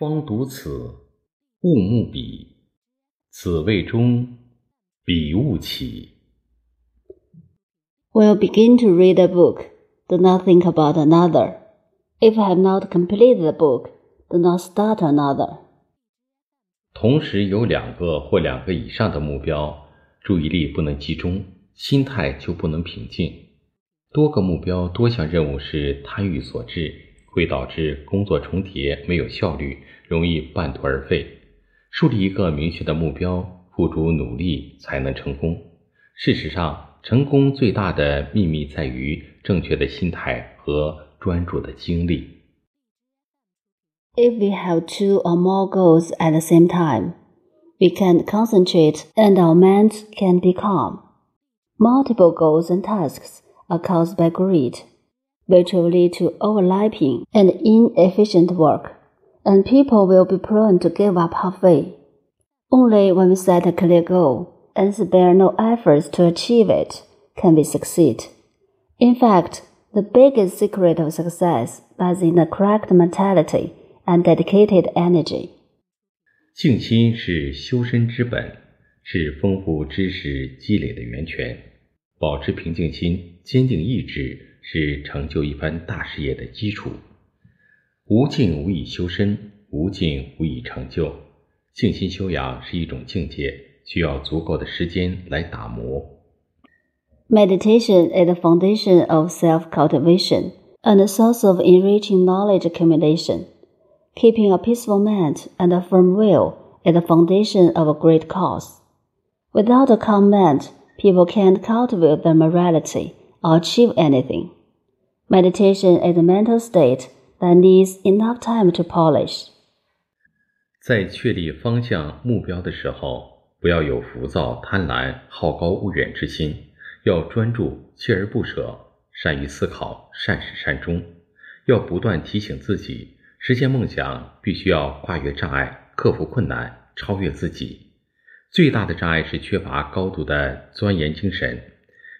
方读此，勿慕彼。此谓中，彼勿起。When you begin to read a book, do not think about another. If you have not completed the book, do not start another. 同时有两个或两个以上的目标，注意力不能集中，心态就不能平静。多个目标、多项任务是贪欲所致，会导致工作重叠，没有效率，容易半途而废。树立一个明确的目标，付出努力才能成功。事实上，成功最大的秘密在于正确的心态和专注的精力。 If we have two or more goals at the same time, we can concentrate and our minds can be calm. Multiple goals and tasks are caused by greed, which will lead to overlapping and inefficient work, and people will be prone to give up halfway. Only when we set a clear goal and spare no efforts to achieve it can we succeed. In fact, the biggest secret of success lies in the correct mentality and dedicated energy. 静心是修身之本，是丰富知识积累的源泉。保持平静心、坚定意志， 是成就一番大事业的基础。无静无以修身，无静无以成就。静心修养是一种境界，需要足够的时间来打磨。 Meditation is the foundation of self cultivation and a source of enriching knowledge accumulation. Keeping a peaceful mind and a firm will is the foundation of a great cause. Without a calm mind, people can't cultivate their morality or achieve anything. Meditation is a mental state that needs enough time to polish. 在确立方向、目标的时候，不要有浮躁、贪婪、好高骛远之心，要专注、锲而不舍，善于思考，善始善终。要不断提醒自己，实现梦想必须要跨越障碍，克服困难，超越自己。最大的障碍是缺乏高度的钻研精神，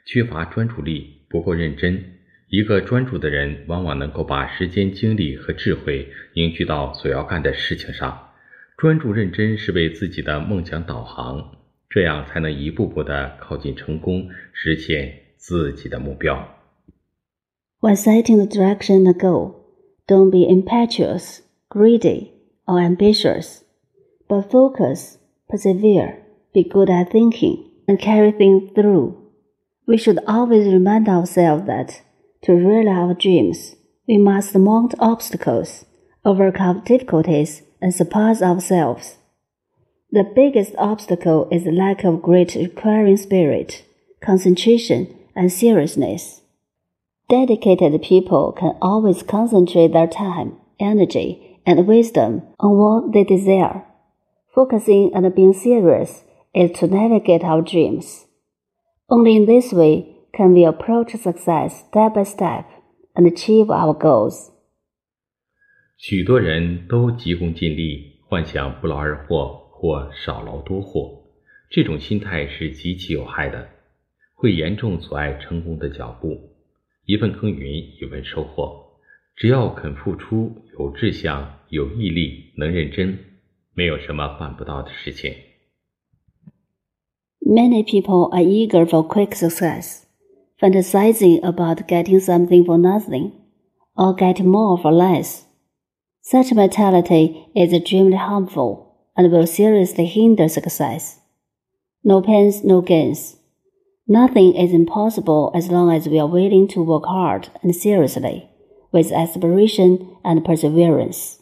缺乏专注力，不够认真。一个专注的人，往往能够把时间、精力和智慧凝聚到所要干的事情上。专注认真是为自己的梦想导航，这样才能一步步的靠近成功，实现自己的目标。When setting the direction and goal, don't be impetuous, greedy, or ambitious, but focus, persevere, be good at thinking, and carry things through. We should always remind ourselves that to realize our dreams, we must mount obstacles, overcome difficulties, and surpass ourselves. The biggest obstacle is the lack of great requiring spirit, concentration, and seriousness. Dedicated people can always concentrate their time, energy, and wisdom on what they desire. Focusing and being serious is to navigate our dreams. Only in this way can we approach success step by step and achieve our goals. 许多人都急功近利，幻想不劳而获或少劳多获，这种心态是极其有害的，会严重阻碍成功的脚步。一份耕耘一份收获，只要肯付出，有志向、有毅力、能认真，没有什么办不到的事情。Many people are eager for quick success, fantasizing about getting something for nothing or getting more for less. Such mentality is extremely harmful and will seriously hinder success. No pains, no gains. Nothing is impossible as long as we are willing to work hard and seriously, with aspiration and perseverance.